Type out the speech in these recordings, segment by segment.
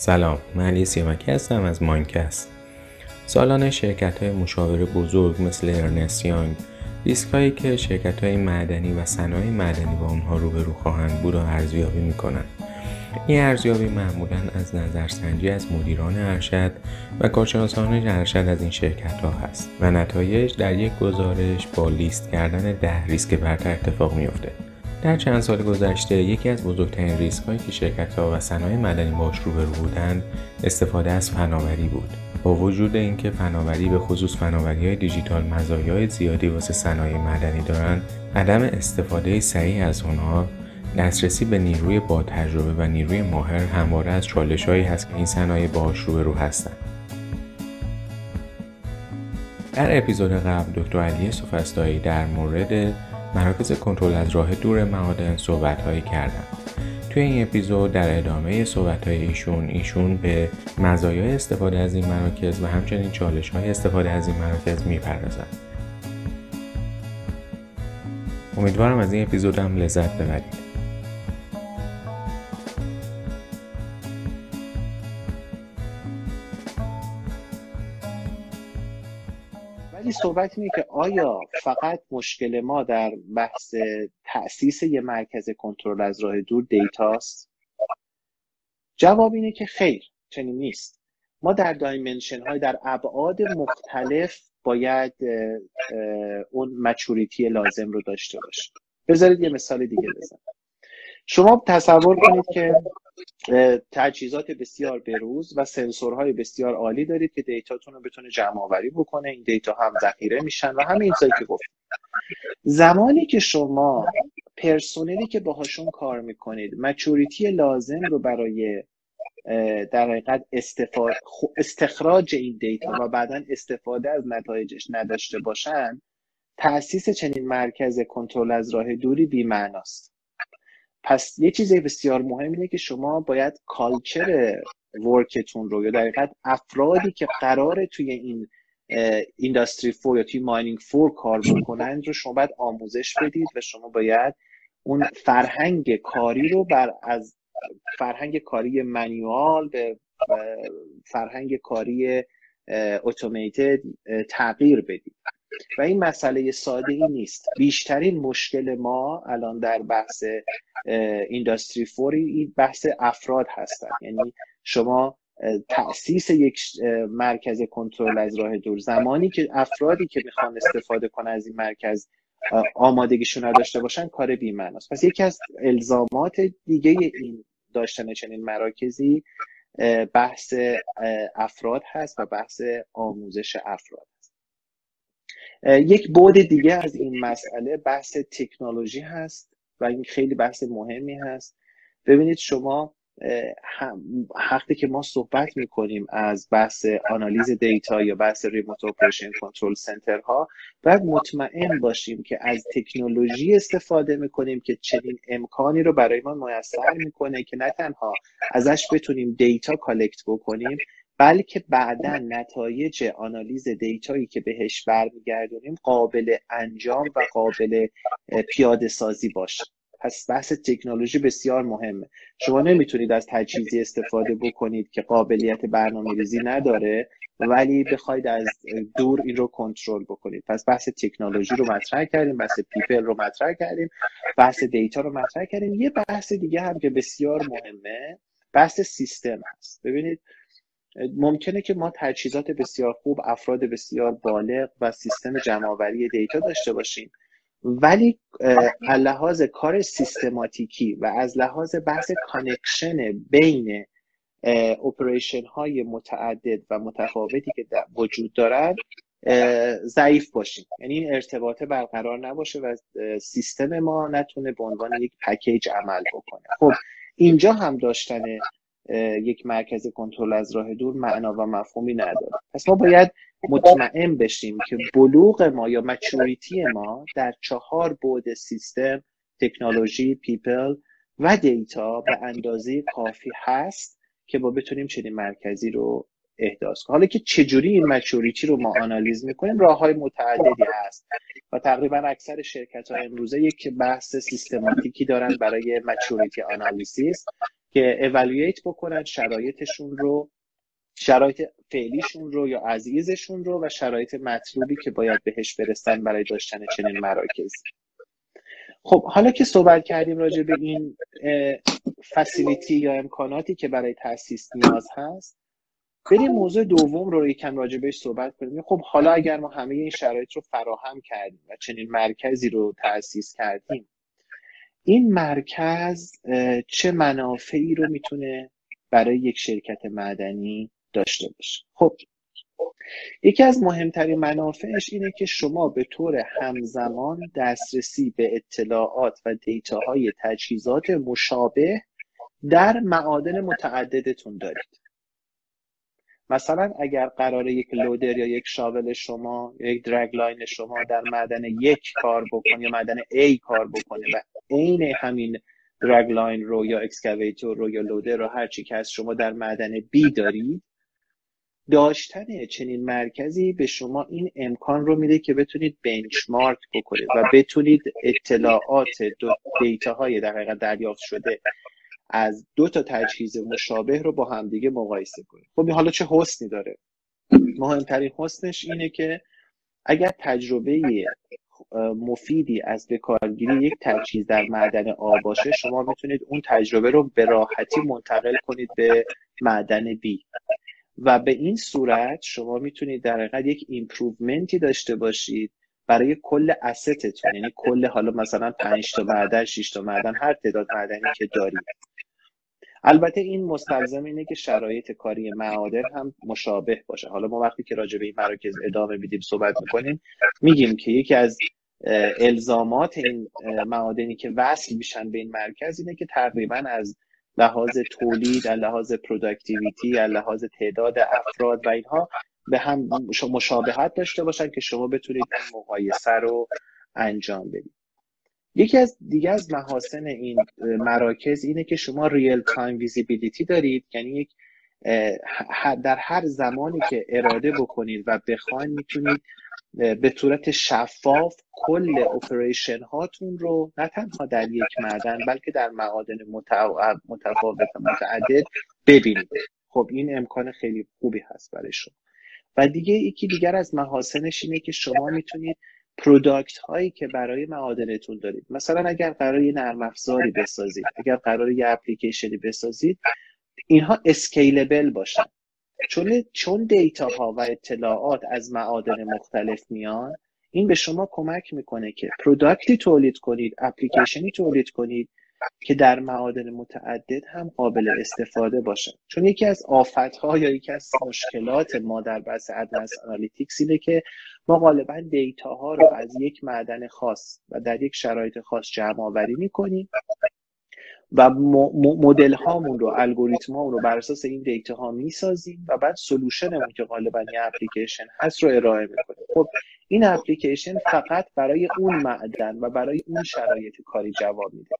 سلام من علی سیامکی هستم از ماینکست. سالانه شرکت های مشاوره بزرگ مثل ارنست یانگ ریسک هایی که شرکت های معدنی و صنایع معدنی با اونها روبرو خواهند بود و ارزیابی می‌کنند این ارزیابی معمولا از نظرسنجی از مدیران ارشد و کارشناسان ارشد از این شرکت ها هست و نتایج در یک گزارش با لیست کردن ده ریسک برتر اتفاق میافته. در چند سال گذشته یکی از بزرگترین ریسک هایی که شرکت ها و صنایع مدنی باش روبرو بودند استفاده از فناوری بود. با وجود اینکه فناوری به خصوص فناوری های دیجیتال مزایای زیادی واسه صنایع مدنی دارند عدم استفاده صحیح از آنها دسترسی به نیروی با تجربه و نیروی ماهر همواره از چالش هایی هست که این صنایع باهاش روبرو هستند. در اپیزود قبل دکتر علی سوفستایی در مورد مراکز کنترل از راه دور معادن صحبت هایی کردن توی این اپیزود در ادامه صحبت های ایشون ایشون به مزایای استفاده از این مراکز و همچنین چالش های استفاده از این مراکز می‌پردازن امیدوارم از این اپیزود هم لذت ببرید. صحبت اینه که آیا فقط مشکل ما در بحث تأسیس یه مرکز کنترل از راه دور data ست جواب اینه که خیر چنین نیست. ما در dimension های در ابعاد مختلف باید اون maturity لازم رو داشته باشیم. بذارید یه مثال دیگه بزنم. شما تصور کنید که تجهیزات بسیار بروز و سنسورهای بسیار عالی دارید که data تون رو بتونه جمع آوری بکنه. این data هم ذخیره میشن و همین چیزایی که گفتم. زمانی که شما پرسونلی که باهاشون کار می‌کنید مچوریتی لازم رو برای در حقیقت استخراج این دیتا و بعدا استفاده از نتایجش نداشته باشن تاسیس چنین مرکز کنترل از راه دوری بی‌معناست. پس یه چیز بسیار مهم اینه که شما باید کالچر ورکتون رو یا در افرادی که قراره توی این اینداستری فور یا توی ماینینگ فور کار بکنند رو شما باید آموزش بدید و شما باید اون فرهنگ کاری رو بر از فرهنگ کاری منیوال به فرهنگ کاری اتوماتد تغییر بدید. و این مسئله ساده ای نیست. بیشترین مشکل ما الان در بحث اینداستری فوری این بحث افراد هستن. یعنی شما تأسیس یک مرکز کنترل از راه دور. زمانی که افرادی که می‌خوان استفاده کنن از این مرکز آمادگیشون نداشته باشن کار بی‌معناست. پس یکی از الزامات دیگه این داشتن چنین مراکزی بحث افراد هست و بحث آموزش افراد. یک بود دیگه از این مسئله بحث تکنولوژی هست و این خیلی بحث مهمی هست. ببینید شما وقتی که ما صحبت می‌کنیم از بحث آنالیز data یا بحث remote operation control center ها باید مطمئن باشیم که از تکنولوژی استفاده می‌کنیم که چنین امکانی رو برای ما میسر می‌کنه که نه تنها ازش بتونیم data collect بکنیم بلکه بعدا نتایج آنالیز data یی که بهش برمیگردونیم قابل انجام و قابل پیاده سازی باشه. پس بحث تکنولوژی بسیار مهمه. شما نمی‌تونید از تجهیزی استفاده بکنید که قابلیت برنامه ریزی نداره ولی بخواید از دور این رو کنترل بکنید. پس بحث تکنولوژی رو مطرح کردیم بحث people رو مطرح کردیم بحث data رو مطرح کردیم. یه بحث دیگه هم که بسیار مهمه بحث سیستم هست. ببینید ممکنه که ما تجهیزات بسیار خوب افراد بسیار بالغ و سیستم جمعآوری data داشته باشیم. ولی از لحاظ کار سیستماتیکی و از لحاظ بحث connection بین operation های متعدد و متفاوتی که وجود دارن ضعیف باشیم. یعنی این ارتباطه برقرار نباشه و سیستم ما نتونه به عنوان یک پکیج عمل بکنه. خب اینجا هم داشتن یک مرکز کنترل از راه دور معنا و مفهومی نداره. پس ما باید مطمئن بشیم که بلوغ ما یا maturity ما در چهار بعد سیستم تکنولوژی people و data به اندازه کافی هست که ما بتونیم چنین مرکزی رو احداث کنیم. حالا که چجوری این maturity رو ما آنالیز می‌کنیم راه های متعددی هست. و تقریبا اکثر شرکت ها امروزه یک بحث سیستماتیکی دارن برای maturity analysis که evaluate بکنن شرایطشون رو شرایط فعلیشون رو یا عزیزشون رو و شرایط مطلوبی که باید بهش برسن برای داشتن چنین مراکزی خب حالا که صحبت کردیم راجع به این فسیلیتی یا امکاناتی که برای تاسیس نیاز هست بریم موضوع دوم رو یکم راجع بهش صحبت کنیم. خب حالا اگر ما همه این شرایط رو فراهم کردیم و چنین مرکزی رو تأسیس کردیم این مرکز چه منافعی رو می‌تونه برای یک شرکت معدنی داشته باشه؟ خب یکی از مهمترین منافعش اینه که شما به طور همزمان دسترسی به اطلاعات و دیتاهای تجهیزات مشابه در معادن متعددتون دارید. مثلا اگر قرار یک لودر یا یک شاول شما یا یک درگ لاین شما در معدن یک کار بکنه یا معدن A کار بکنه و عین همین dragline رو یا excavator رو یا لودر رو هر چی که از شما در معدن B دارید داشتن چنین مرکزی به شما این امکان رو میده که بتونید benchmark بکنید و بتونید اطلاعات data های در حقیقت دریافت شده از دو تا تجهیز مشابه رو با همدیگه مقایسه کنید خب حالا چه حسنی داره؟ مهمترین حسنش اینه که اگر تجربه مفیدی از بکارگیری یک تجهیز در معدن A باشه شما می‌تونید اون تجربه رو به راحتی منتقل کنید به معدن B. و به این صورت شما می‌تونید در حقیقت یک improvement ی داشته باشید برای کل asset تون یعنی کل حالا مثلا 5 تا معدن 6 تا معدن هر تعداد معدنی که دارید البته این مستلزم اینه که شرایط کاری معادن هم مشابه باشه. حالا ما وقتی که راجع به این مراکز ادامه میدیم صحبت می‌کنیم میگیم که یکی از الزامات این معادنی که وصل میشن به این مرکز اینه که تقریبا از لحاظ تولید از لحاظ productivity از لحاظ تعداد افراد و اینها به هم مشابهت داشته باشن که شما بتونید این مقایسه رو انجام بدید. یکی از دیگه از محاسن این مراکز اینه که شما real time visibility دارید. یعنی یک در هر زمانی که اراده بکنید و بخواین می‌تونید به صورت شفاف کل operation هاتون رو نه تنها در یک معدن بلکه در معادن متفاوت متعدد ببینید. خب این امکان خیلی خوبی هست برای شما. و دیگه یکی دیگر از محاسنش اینه که شما می‌تونید product هایی که برای معادنتون دارید. مثلا اگر قرار یه نرم افزاری بسازید اگر قرار یه اپلیکیشنی بسازید اینها scalable باشن. چون چون data ها و اطلاعات از معادن مختلف میان این به شما کمک می‌کنه که product ی تولید کنید اپلیکیشنی تولید کنید که در معادن متعدد هم قابل استفاده باشه چون یکی از آفت ها یا یکی از مشکلات ما در بحث advanced analytics اینه که ما غالبا data ها رو از یک معدن خاص و در یک شرایط خاص جمع آوری می‌کنیم و مدل هامون رو الگوریتم هامون رو بر اساس این data ها می‌سازیم و بعد solution مون که غالبا یه اپلیکیشن هست رو ارائه می‌کنیم. خب این اپلیکیشن فقط برای اون معدن و برای اون شرایط کاری جواب میده.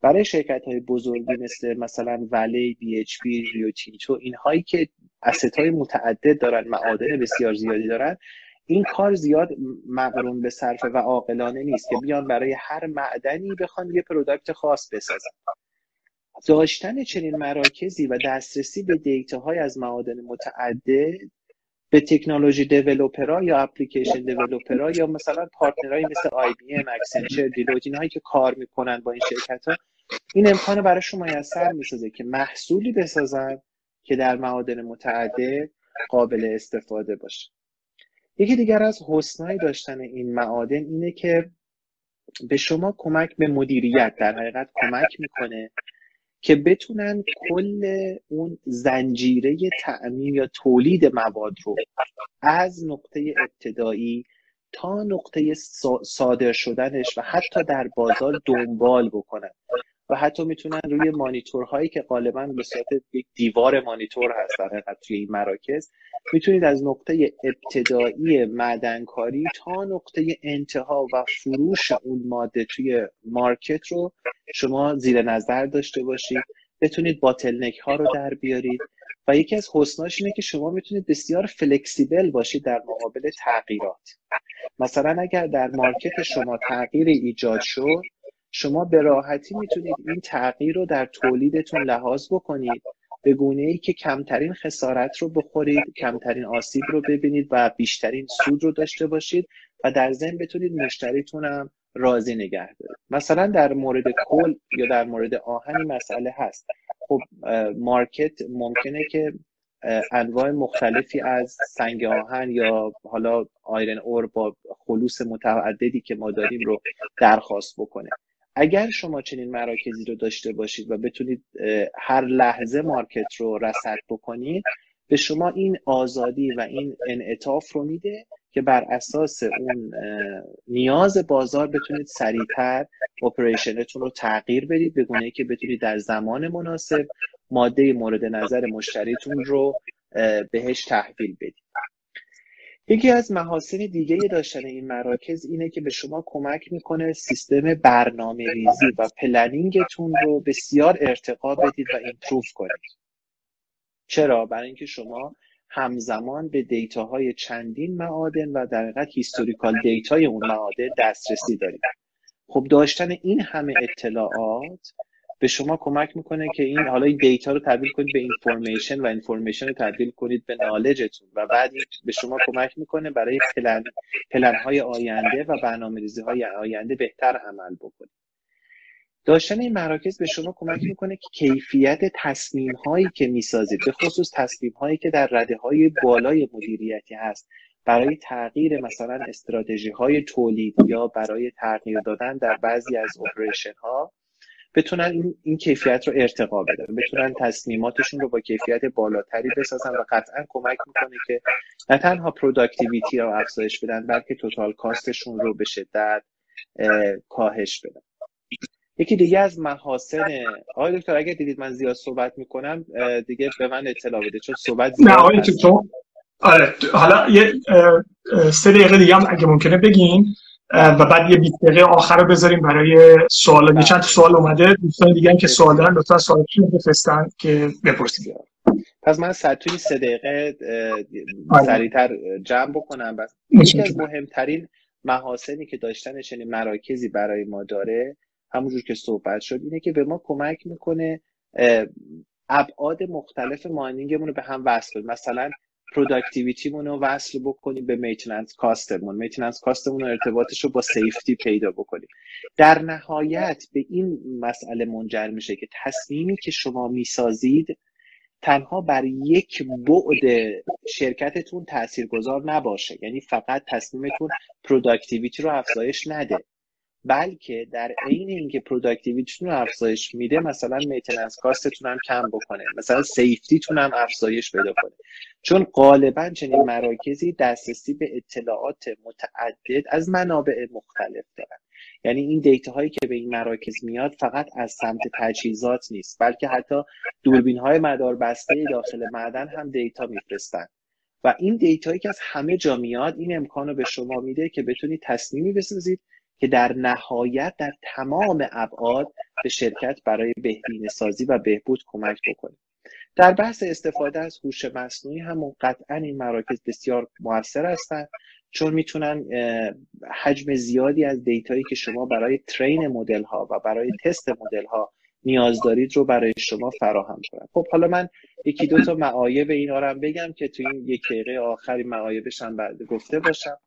برای شرکت های بزرگی مثل مثلا Vale BHP Rio Tinto اینهایی که asset های متعدد دارن معادن بسیار زیادی دارن این کار زیاد مقرون به صرفه و عاقلانه نیست که بیان برای هر معدنی بخوان یه product خاص بسازن. داشتن چنین مراکزی و دسترسی به data های از معادن متعدد به technology developer ها یا application developer ها یا مثلا partner هایی مثل IBM، Accenture، Deloitte اینهایی که کار می‌کنن با این شرکت ها این امکان براشون میسر می‌سازه که محصولی بسازن که در معادن متعدد قابل استفاده باشه. یکی دیگر از حسنای داشتن این معادن اینه که به شما کمک به مدیریت در حقیقت کمک می‌کنه که بتونن کل اون زنجیره تعمیم یا تولید مواد رو از نقطه ابتدایی تا نقطه صادر شدنش و حتی در بازار دنبال بکنن. و حتی می‌تونن روی مانیتورهایی که غالبا به صورت یک دیوار مانیتور هست در حقیقت توی این مراکز می‌تونید از نقطه ابتدایی معدنکاری تا نقطه انتها و فروش اون ماده توی مارکت رو شما زیر نظر داشته باشید. بتونید باتلنک ها رو در بیارید و یکی از حسناش اینه که شما می‌تونید بسیار فلکسیبل باشید در مقابل تغییرات. مثلا اگر در مارکت شما تغییر ایجاد شد شما به راحتی می‌تونید این تغییر رو در تولیدتون لحاظ بکنید به گونه ای که کمترین خسارت رو بخورید کمترین آسیب رو ببینید و بیشترین سود رو داشته باشید و در ضمن بتونید مشتریتون راضی نگه دارید. مثلا در مورد کل یا در مورد آهن مسئله هست. خب مارکت ممکنه که انواع مختلفی از سنگ آهن یا حالا آیرن اور با خلوص متعددی که ما داریم رو درخواست بکنه. اگر شما چنین مراکزی رو داشته باشید و بتونید هر لحظه مارکت رو رصد بکنید به شما این آزادی و این انعطاف رو میده که بر اساس اون نیاز بازار بتونید سریعتر operation تون رو تغییر بدید به گونه که بتونید در زمان مناسب ماده مورد نظر مشتریتون رو بهش تحویل بدید. یکی از محاسن دیگه داشتن این مراکز اینه که به شما کمک می‌کنه سیستم برنامه ریزی و planning تون رو بسیار ارتقا بدید و improve کنید چرا؟ برای اینکه شما همزمان به data های چندین معادن و در حقیقت historical data ی اون معادن دسترسی دارید خب داشتن این همه اطلاعات به شما کمک می‌کنه که این حالا این data رو تبدیل کنید به information و information رو تبدیل کنید به knowledge تون و بعد به شما کمک می‌کنه برای plan, plan های آینده و برنامه ریزی های آینده بهتر عمل بکنید. داشتن این مراکز به شما کمک می‌کنه که کیفیت تصمیم هایی که می‌سازید به خصوص تصمیم هایی که در رده های بالای مدیریتی هست برای تغییر مثلا استراتژی های تولید یا برای تغییر دادن در بعضی از operation ها بتونن این, این کیفیت رو ارتقا بدن بتونن تصمیماتشون رو با کیفیت بالاتری بسازن و قطعا کمک می‌کنه که نه تنها productivity رو افزایش بدن بلکه total cost شون رو به شدت کاهش بدن. یکی دیگه از محاسن آقای دکتر اگر دیدید من زیاد صحبت می‌کنم دیگه به من اطلاع بده چون صحبت زیاد نه آقای آره حالا یه سه دقیقه دیگه هم اگه ممکنه بگین. و بعد یه 20 دقیقه آخر رو بذاریم برای سوال. یه چند سوال اومده. دوستان دیگه که سوال دارن لطفا سوالشون بفرستن که بپرسید پس من سر توی سه دقیقه آره. سریعتر جمع بکنم. پس یکی از مهمترین محاسنی که داشتن چنین مراکزی برای ما داره همونجور که صحبت شد اینه که به ما کمک می‌کنه ابعاد مختلف mining مون رو به هم وصل مثلا productivity مون رو وصل بکنیم به maintenance cost مون maintenance cost مون ارتباطش رو با safety پیدا بکنیم. در نهایت به این مسئله منجر میشه که تصمیمی که شما می‌سازید تنها بر یک بعد شرکتتون تاثیرگذار نباشه. یعنی فقط تصمیمتون productivity رو افزایش نده. بلکه در عین اینکه productivity تون رو افزایش میده مثلا maintenance cost تون هم کم بکنه مثلا safety تون هم افزایش پیدا کنه چون غالبا چنین مراکزی دسترسی به اطلاعات متعدد از منابع مختلف دارن. یعنی این data هایی که به این مراکز میاد فقط از سمت تجهیزات نیست بلکه حتی دوربین های مدار بسته داخل معدن هم data میفرستن. و این data یی که از همه جا میاد این امکان رو به شما میده که بتونید تصمیمی بسازید که در نهایت در تمام ابعاد به شرکت برای بهینه سازی و بهبود کمک بکنه. در بحث استفاده از هوش مصنوعی هم قطعا این مراکز بسیار موثر هستند چون می‌تونن حجم زیادی از data یی که شما برای train مدل ها و برای تست مدل ها نیاز دارید رو برای شما فراهم کنن. خب حالا من یکی دو تا معایب اینا رو هم بگم که تو این یک دقیقه آخری معایبش هم بعد گفته باشم.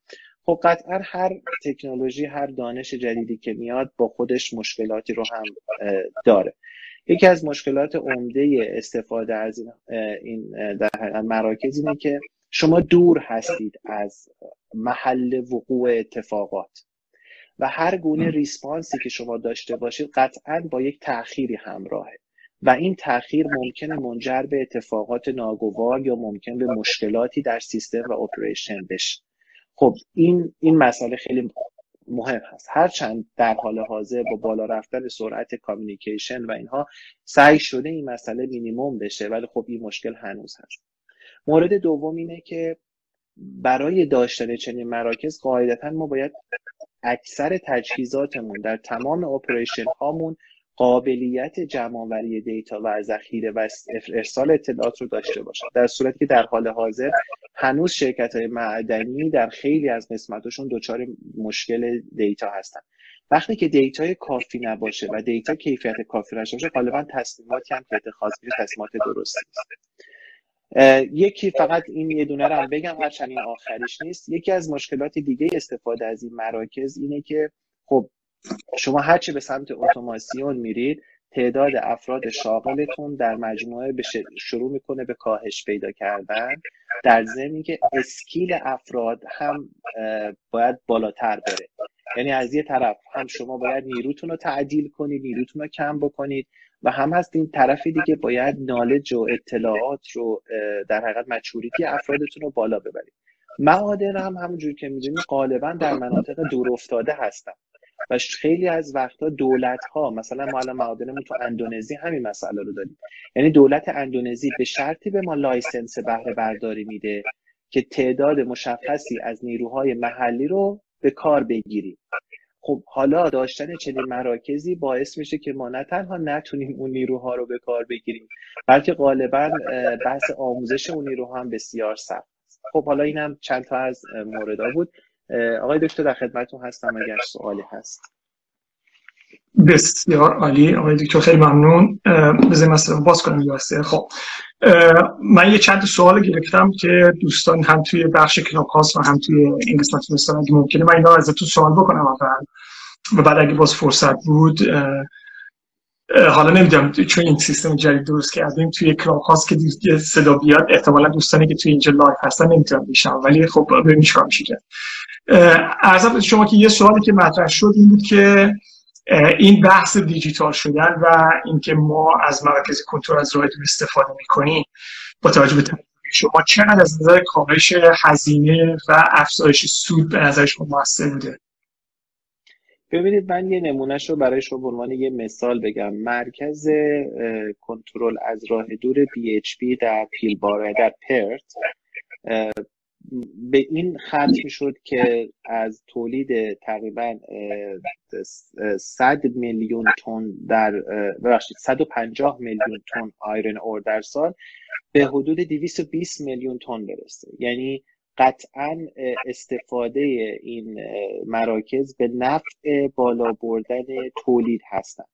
خب قطعا هر تکنولوژی هر دانش جدیدی که میاد با خودش مشکلاتی رو هم داره. یکی از مشکلات عمده استفاده از این در مراکز اینه که شما دور هستید از محل وقوع اتفاقات و هر گونه response ی که شما داشته باشید قطعا با یک تأخیری همراهه و این تأخیر ممکنه منجر به اتفاقات ناگوار یا ممکن به مشکلاتی در سیستم و operation بشه. خب این این مسئله خیلی مهم هست. هرچند در حال حاضر با بالا رفتن سرعت communication و اینها سعی شده این مسئله مینیموم بشه ولی خب این مشکل هنوز هست. مورد دوم اینه که برای داشتن چنین مراکز قاعدتا ما باید اکثر تجهیزاتمون در تمام operation هامون قابلیت جمعآوری data و ذخیره و ارسال اطلاعات رو داشته باشن. در صورتی که در حال حاضر هنوز شرکت های معدنی در خیلی از قسمتشون دچار مشکل data هستن. وقتی که data ی کافی نباشه و data کیفیت کافی نشه باشه غالبا تصمیماتی هم که اتخاذ میشه تصمیمات درستی یکی فقط این یه دونه رو بگم هرچند این آخریش نیست. یکی از مشکلات دیگه استفاده از این مراکز اینه که خب شما هرچی به سمت اتوماسیون میرید تعداد افراد شاغلتون در مجموعه شروع می‌کنه به کاهش پیدا کردن. در ضمن که اسکیل افراد هم باید بالاتر بره. یعنی از یه طرف هم شما باید نیروتون رو تعدیل کنید نیروتون رو کم بکنید و هم هست این طرف دیگه باید knowledge و اطلاعات رو در حقیقت maturity افرادتون رو بالا ببرید. معادن هم همونجور که می‌دونید غالبا در مناطق دور افتاده هستن. و خیلی از وقتها دولت ها مثلا ما الان معادنمون تو اندونزی همین مسئله رو داریم. یعنی دولت اندونزی به شرطی به ما license بهره برداری میده که تعداد مشخصی از نیروهای محلی رو به کار بگیریم. خب حالا داشتن چنین مراکزی باعث میشه که ما نه تنها نتونیم اون نیروها رو به کار بگیریم بلکه غالبا بحث آموزش اون نیروها هم بسیار سخت خب حالا اینم چند تا از موردا بود. آقای دکتر در خدمتتون هستم اگر سوالی هست. بسیار عالی. آقای دکتر خیلی ممنون. بذاریم مثلا باز کنیم یاسه خب. من یه چند سوال گرفتم که دوستان هم توی بخش کتاب و هم توی این قسمت دوستان اگه ممکنه من اینا ازتون سوال بکنم اول. و بعد اگه باز فرصت بود حالا نمی‌دونم چون این سیستم جدید درست کردیم توی Clubhouse ـه که صدا بیاد احتمالا دوستانی که توی اینجا live هستن نمی‌تونم بشم ولی خب ببینیم چیکار میشه عرضم شما که یه سوالی که مطرح شد این بود که این بحث دیجیتال شدن و اینکه ما از مراکز کنترل از راه استفاده می‌کنیم با توجه به شما چقدر از نظر کاهش هزینه و افزایش سود به نظر شما موثر بوده؟ ببینید من یه نمونهش رو برای شما به عنوان یه مثال بگم. مرکز کنترل از راه دور BHP در پیلباره در پرت به این ختم شد که از تولید تقریبا 100 میلیون تن در ببخشید 150 میلیون تن آیرن اور در سال به حدود 220 میلیون تن برسه. یعنی قطعا استفاده این مراکز به نفع بالا بردن تولید هستند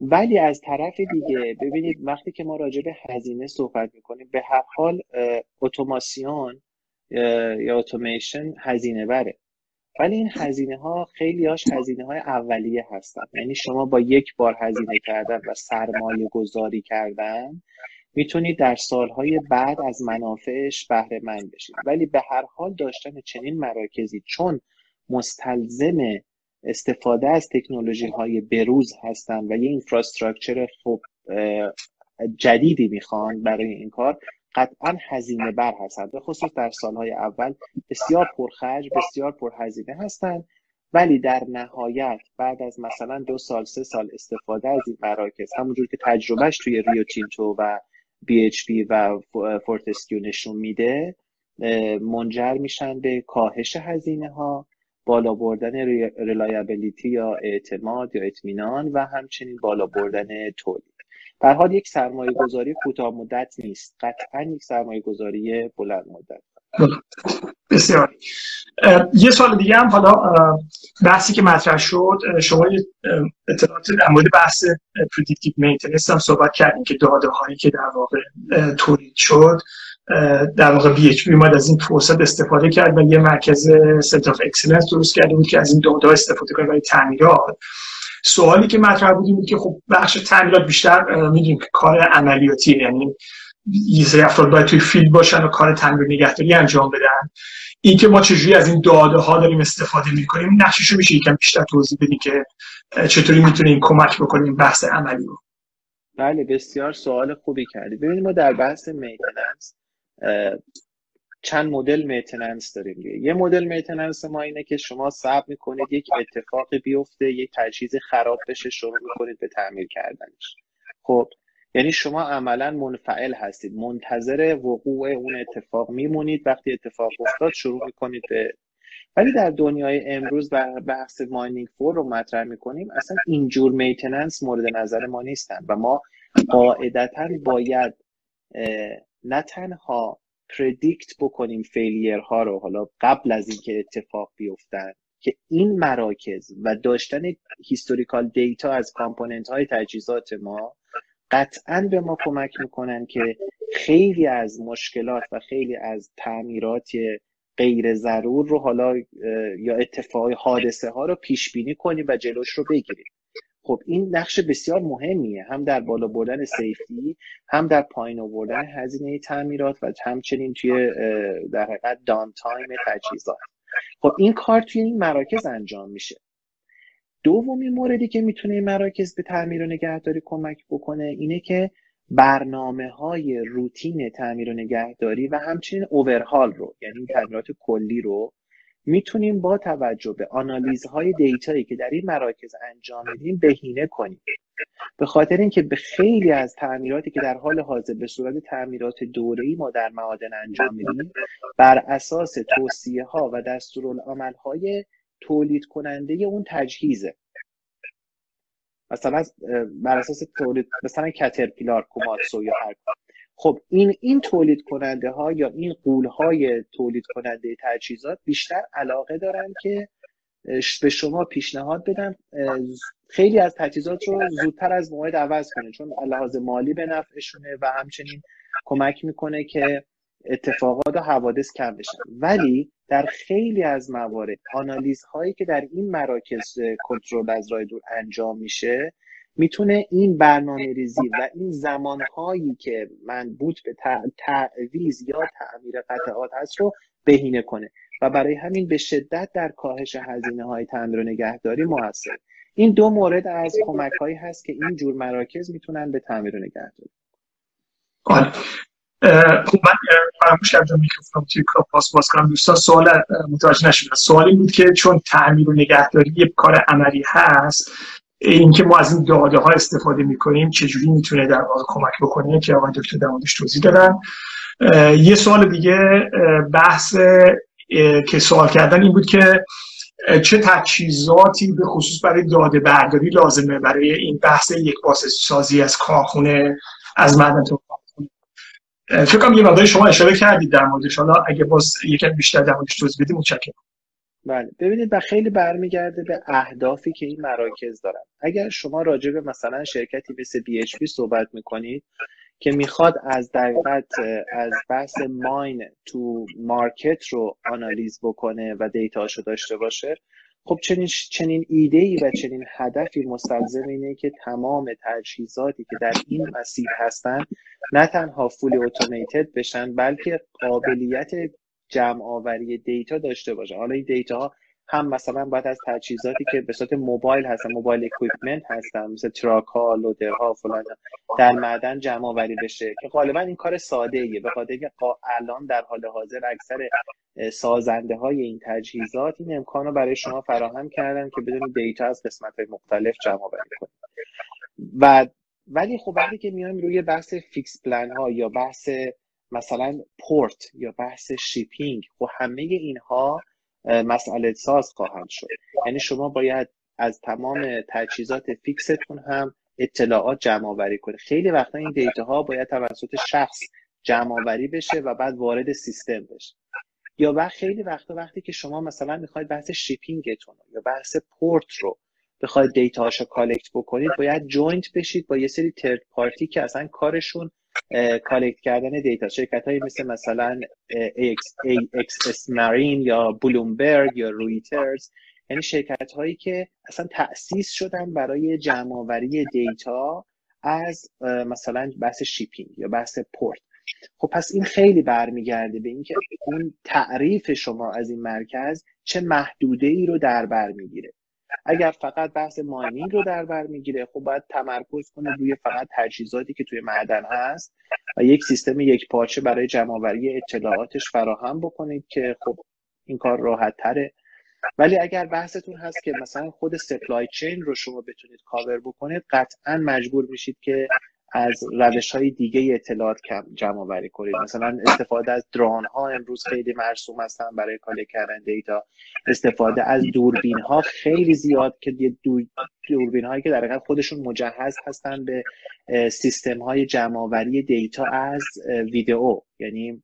ولی از طرف دیگه ببینید وقتی که ما راجع به هزینه صحبت می‌کنیم به هر حال اتوماسیون یا اتوماسیون هزینه بره. ولی این هزینه ها خیلی هاش هزینه های اولیه هستن. یعنی شما با یک بار هزینه کردن و سرمایه گذاری کردن می‌تونید در سالهای بعد از منافعش بهره مند بشید ولی به هر حال داشتن چنین مراکزی چون مستلزم استفاده از تکنولوژی های بروز هستن و یه اینفراستراکچر جدیدی می‌خوان برای این کار قطعا هزینه بر هستند به خصوص در سالهای اول بسیار پرخرج بسیار پرهزینه هستند ولی در نهایت بعد از مثلا دو سال سه سال استفاده از این مراکز همونجور که تجربهش توی ریو تینتو و BHP و Fortescue نشون میده منجر میشن به کاهش هزینه ها بالا بردن reliability یا اعتماد یا اطمینان و همچنین بالا بردن تولید. در حال یک سرمایه گذاری کوتاه مدت نیست. قطعا یک سرمایه گذاری بلند مدت. بسیار. یه سؤال دیگه هم حالا بحثی که مطرح شد شما اطلاعات در مورد بحث predictive maintenance هم صحبت کردیم که داده هایی که در واقع تولید شد در واقع BH اومد از این فرصت استفاده کرد و یه مرکز center of excellence درست کرده بود که از این داده استفاده کنه برای تعمیرات. سوالی که مطرح بود که خب بخش تعمیرات بیشتر می‌دونیم که کار عملیاتی یعنی یه سری افراد باید توی field باشن و کار تعمیر نگهداری انجام بدن. این که ما چجوری از این داده ها داریم استفاده می‌کنیم نقشش رو میشه یکم بیشتر توضیح بدی که چطوری می‌تونیم کمک بکنیم بحث عملی رو. بله بسیار سوال خوبی کردی. ببینید ما در بحث میتننس چند مدل میتننس داریم یه مدل میتننس ما اینه که شما صبر می‌کنید یک اتفاقی بیفته یک تجهیز خراب بشه شروع می‌کنید به تعمیر کردنش. خب یعنی شما عملا منفعل هستید. منتظر وقوع اون اتفاق میمونید. وقتی اتفاق افتاد شروع می‌کنید به ولی در دنیای امروز بحث mining four رو مطرح می‌کنیم. اصلا اینجور maintenance مورد نظر ما نیستن و ما قاعدتا باید نه تنها predict بکنیم failure ها رو حالا قبل از اینکه اتفاق بیفتن که این مراکز و داشتن historical data از component های تجهیزات ما قطعا به ما کمک می‌کنن که خیلی از مشکلات و خیلی از تعمیرات غیر ضرور رو حالا یا اتفاق حادثه ها رو پیش بینی کنیم و جلوش رو بگیریم. خب این نقش بسیار مهمیه هم در بالا بردن سیفتی هم در پایین آوردن هزینه تعمیرات و همچنین توی در حقیقت دان تایم تجهیزات. خب این کار توی این مراکز انجام میشه. دومین موردی که می‌تونه این مراکز به تعمیر و نگهداری کمک بکنه اینه که برنامه های روتین تعمیر و نگهداری و همچنین اوورهال رو یعنی تعمیرات کلی رو می‌تونیم با توجه به آنالیزهای دیتایی که در این مراکز انجام میدیم بهینه کنیم. به خاطر اینکه به خیلی از تعمیراتی که در حال حاضر به صورت تعمیرات دوره‌ای ما در معادن انجام میدیم بر اساس توصیه ها و دستورالعمل های تولید کننده اون تجهیزه. مثلا بر اساس تولید مثلا کترپیلار کوماتسو یا هر خب این این تولید کننده ها یا این قول های تولید کننده تجهیزات بیشتر علاقه دارن که به شما پیشنهاد بدن خیلی از تجهیزات رو زودتر از موعد عوض کنه چون لحاظ مالی به نفعشونه و همچنین کمک می‌کنه که اتفاقات و حوادث کم بشن. ولی در خیلی از موارد آنالیز هایی که در این مراکز کنترل از راه دور انجام میشه می‌تونه این برنامه ریزی و این زمانهایی که بود به تعویز یا تعمیر قطعات هست رو بهینه کنه. و برای همین به شدت در کاهش هزینه های تعمیر و نگهداری موثر. این دو مورد از کمک هایی هست که این جور مراکز می‌تونن به تعمیر و نگهداری. خب من فراموش کردم میکروفونم توی کلاپ باز کنم دوستان سوال متوجه نشدن. سوال بود که چون تعمیر و نگهداری یه کار عملی هست اینکه ما از این داده ها استفاده می‌کنیم چجوری می‌تونه در واقع کمک بکنه؟ که آقای دکتر دمادش توضیح دادن. یه سوال دیگه بحث که سوال کردن این بود که چه تجهیزاتی به خصوص برای داده برداری لازمه برای این بحث یک سازی از کارخونه از معدن تو فکر کنم یه مقداری شما اشاره کردید در موردش. حالا اگه باز یکم بیشتر در موردش توضیح بدید متشکرم. بله. ببینید و خیلی برمیگرده به اهدافی که این مراکز دارن. اگر شما راجع به مثلا شرکتی مثل BHP صحبت می‌کنید که می‌خواد از دقیقت از بحث mine to market رو آنالیز بکنه و data شو داشته باشه خب چنین چنین ایده ای و چنین هدفی مستلزم اینه که تمام تجهیزاتی که در این مسیر هستن نه تنها fully automated بشن بلکه قابلیت جمع آوری data داشته باشه. حالا این data هم مثلا باید از تجهیزاتی که به صورت mobile هستن mobile equipment هستن مثل truck ها لودرها فلان در معدن جمع آوری بشه که غالبا این کار ساده ایه به خاطر اینکه الان در حال حاضر اکثر سازنده های این تجهیزات این امکان رو برای شما فراهم کردن که بتونید data از قسمت های مختلف جمع آوری کنید. و ولی خب وقتی که میایم روی بحث fixed plant ها یا بحث مثلا پورت یا بحث shipping و خب همه اینها مسئله ساز خواهند شد. یعنی شما باید از تمام تجهیزات فیکستون هم اطلاعات جمع آوری کنید. خیلی وقتا این data ها باید توسط شخص جمع آوری بشه و بعد وارد سیستم بشه. یا وقت خیلی وقتا وقتی که شما مثلا می‌خواید بحث shipping تون یا بحث پورت رو بخواید data هاشو collect بکنید باید joint بشید با یه سری third party که اصلا کارشون collect کردن data. شرکت های مثل مثلا AXS Marine یا بلومبرگ یا رویترز یعنی شرکت هایی که اصلا تأسیس شدن برای جمع آوری دیتا از مثلا بحث شیپینگ یا بحث پورت خب پس این خیلی برمیگرده به اینکه اون تعریف شما از این مرکز چه محدوده ای رو در بر می‌گیره. اگر فقط بحث ماینینگ رو در بر می‌گیره خب باید تمرکز کنه روی فقط تجهیزاتی که توی معدن هست و یک سیستم یک پارچه برای جمعآوری اطلاعاتش فراهم بکنید که خب این کار راحت تره ولی اگر بحثتون هست که مثلا خود supply chain رو شما بتونید کاور بکنید قطعا مجبور میشید که از روش های دیگه اطلاعات جمع آوری کنید. مثلا استفاده از drone ها امروز خیلی مرسوم هستن برای collect کردن data. استفاده از دوربین ها خیلی زیاد که دوربین هایی که در خودشون مجهز هستن به سیستم های جمع آوری data از ویدئو. یعنی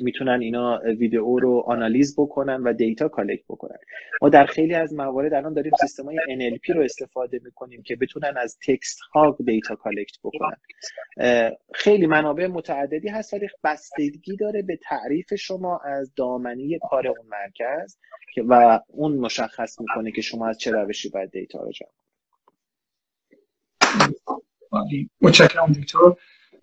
می‌تونن اینا ویدیو رو آنالیز بکنن و data collect بکنن. ما در خیلی از موارد الان داریم سیستم های NLP رو استفاده می‌کنیم که بتونن از text ها data collect بکنن. خیلی منابع متعددی هست ولی بستگی داره به تعریف شما از دامنه کار اون مرکز و اون مشخص می‌کنه که شما از چه روشی باید data رو جمع متشکرم دکتر.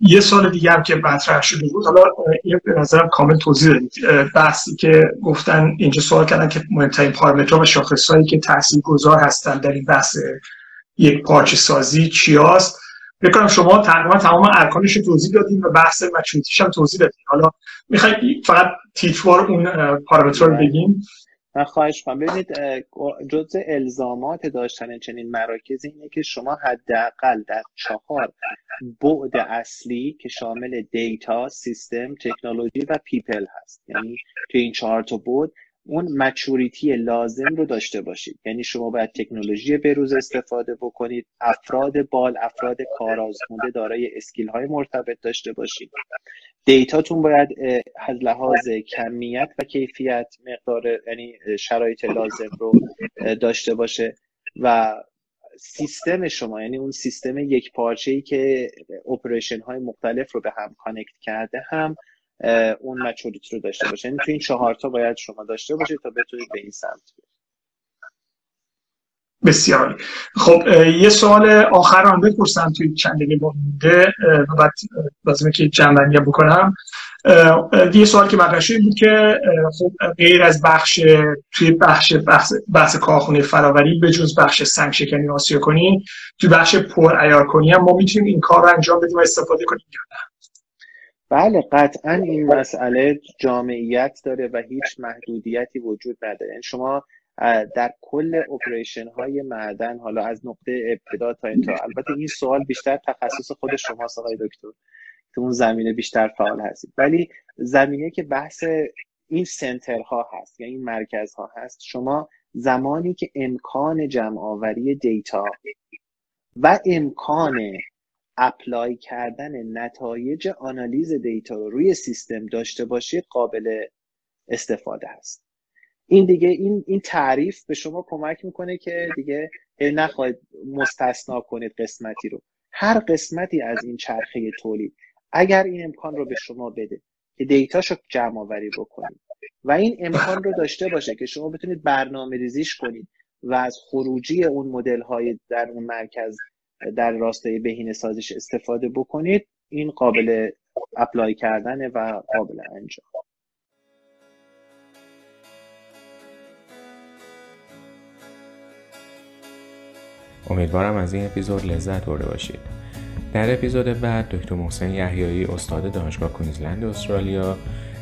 یه سال دیگه هم که مطرح شده بود حالا یه به نظرم کامل توضیح دادید. بحثی که گفتن اینجا سوال کردن که مهمترین پارامترها و شاخصهایی که گذار هستن در این بحث یک پارچه سازی چی هست بکنم شما تقریبا تمام ارکانش رو توضیح دادیم و بحث مچوریتیش هم توضیح دادیم حالا می‌خوای فقط تیتروار اون پارامتر رو بگیم من خواهش کنم ببینید جزء الزامات داشتن چنین مراکز اینه که شما حداقل در چهار بعد اصلی که شامل data، سیستم، تکنولوژی و people هست. یعنی تو این چهار تا بعد اون maturity لازم رو داشته باشید. یعنی شما باید تکنولوژی بروز استفاده بکنید افراد بال افراد کارآزموده دارای skill های مرتبط داشته باشید. data تون باید از لحاظ کمیت و کیفیت مقدار یعنی شرایط لازم رو داشته باشه و سیستم شما یعنی اون سیستم یک پارچه ای که operation های مختلف رو به هم connect کرده هم اون maturity رو داشته باشه. یعنی تو این چهار تا باید شما داشته باشید تا بتونید به این سمت برید. خب یه سوال آخر هم بپرسم توی چند دقیقه مونده و بعد لازمه که جمع‌بندی بکنم. یه سوال که مطرح بود که خب غیر از بخش توی بخش بحث, بحث کارخونه فراوری به جز بخش سنگ شکنی آسیا کنی توی بخش پر ایار کنی هم ما می‌تونیم این کار رو انجام بدیم و استفاده کنیم یا نه؟ بله قطعا این مسئله جامعیت داره و هیچ محدودیتی وجود نداره. یعنی شما در کل اپریشن های معدن حالا از نقطه ابتدا تا انتها. البته این سوال بیشتر تخصص خود شما آقای دکتر. تو اون زمینه بیشتر فعال هستید. ولی زمینه که بحث این center ها هست یا این مرکز ها هست شما زمانی که امکان جمع آوری data و امکان apply کردن نتایج آنالیز data رو روی سیستم داشته باشید قابل استفاده هست. این دیگه این این تعریف به شما کمک می‌کنه که دیگه نخواهید مستثنا کنید قسمتی رو. هر قسمتی از این چرخه تولید اگر این امکان رو به شما بده که دیتاشو جمع آوری بکنید و این امکان رو داشته باشه که شما بتونید برنامه ریزیش کنید و از خروجی اون مدل های در اون مرکز در راستای بهینه سازش استفاده بکنید این قابل اپلای کردن و قابل انجام. امیدوارم از این اپیزود لذت برده باشید. در اپیزود بعد دکتر محسن یحیایی استاد دانشگاه کوینزلند استرالیا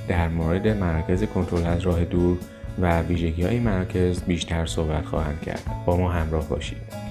در مورد مراکز کنترل از راه دور و ویژگی های مراکز بیشتر صحبت خواهند کرد. با ما همراه باشید.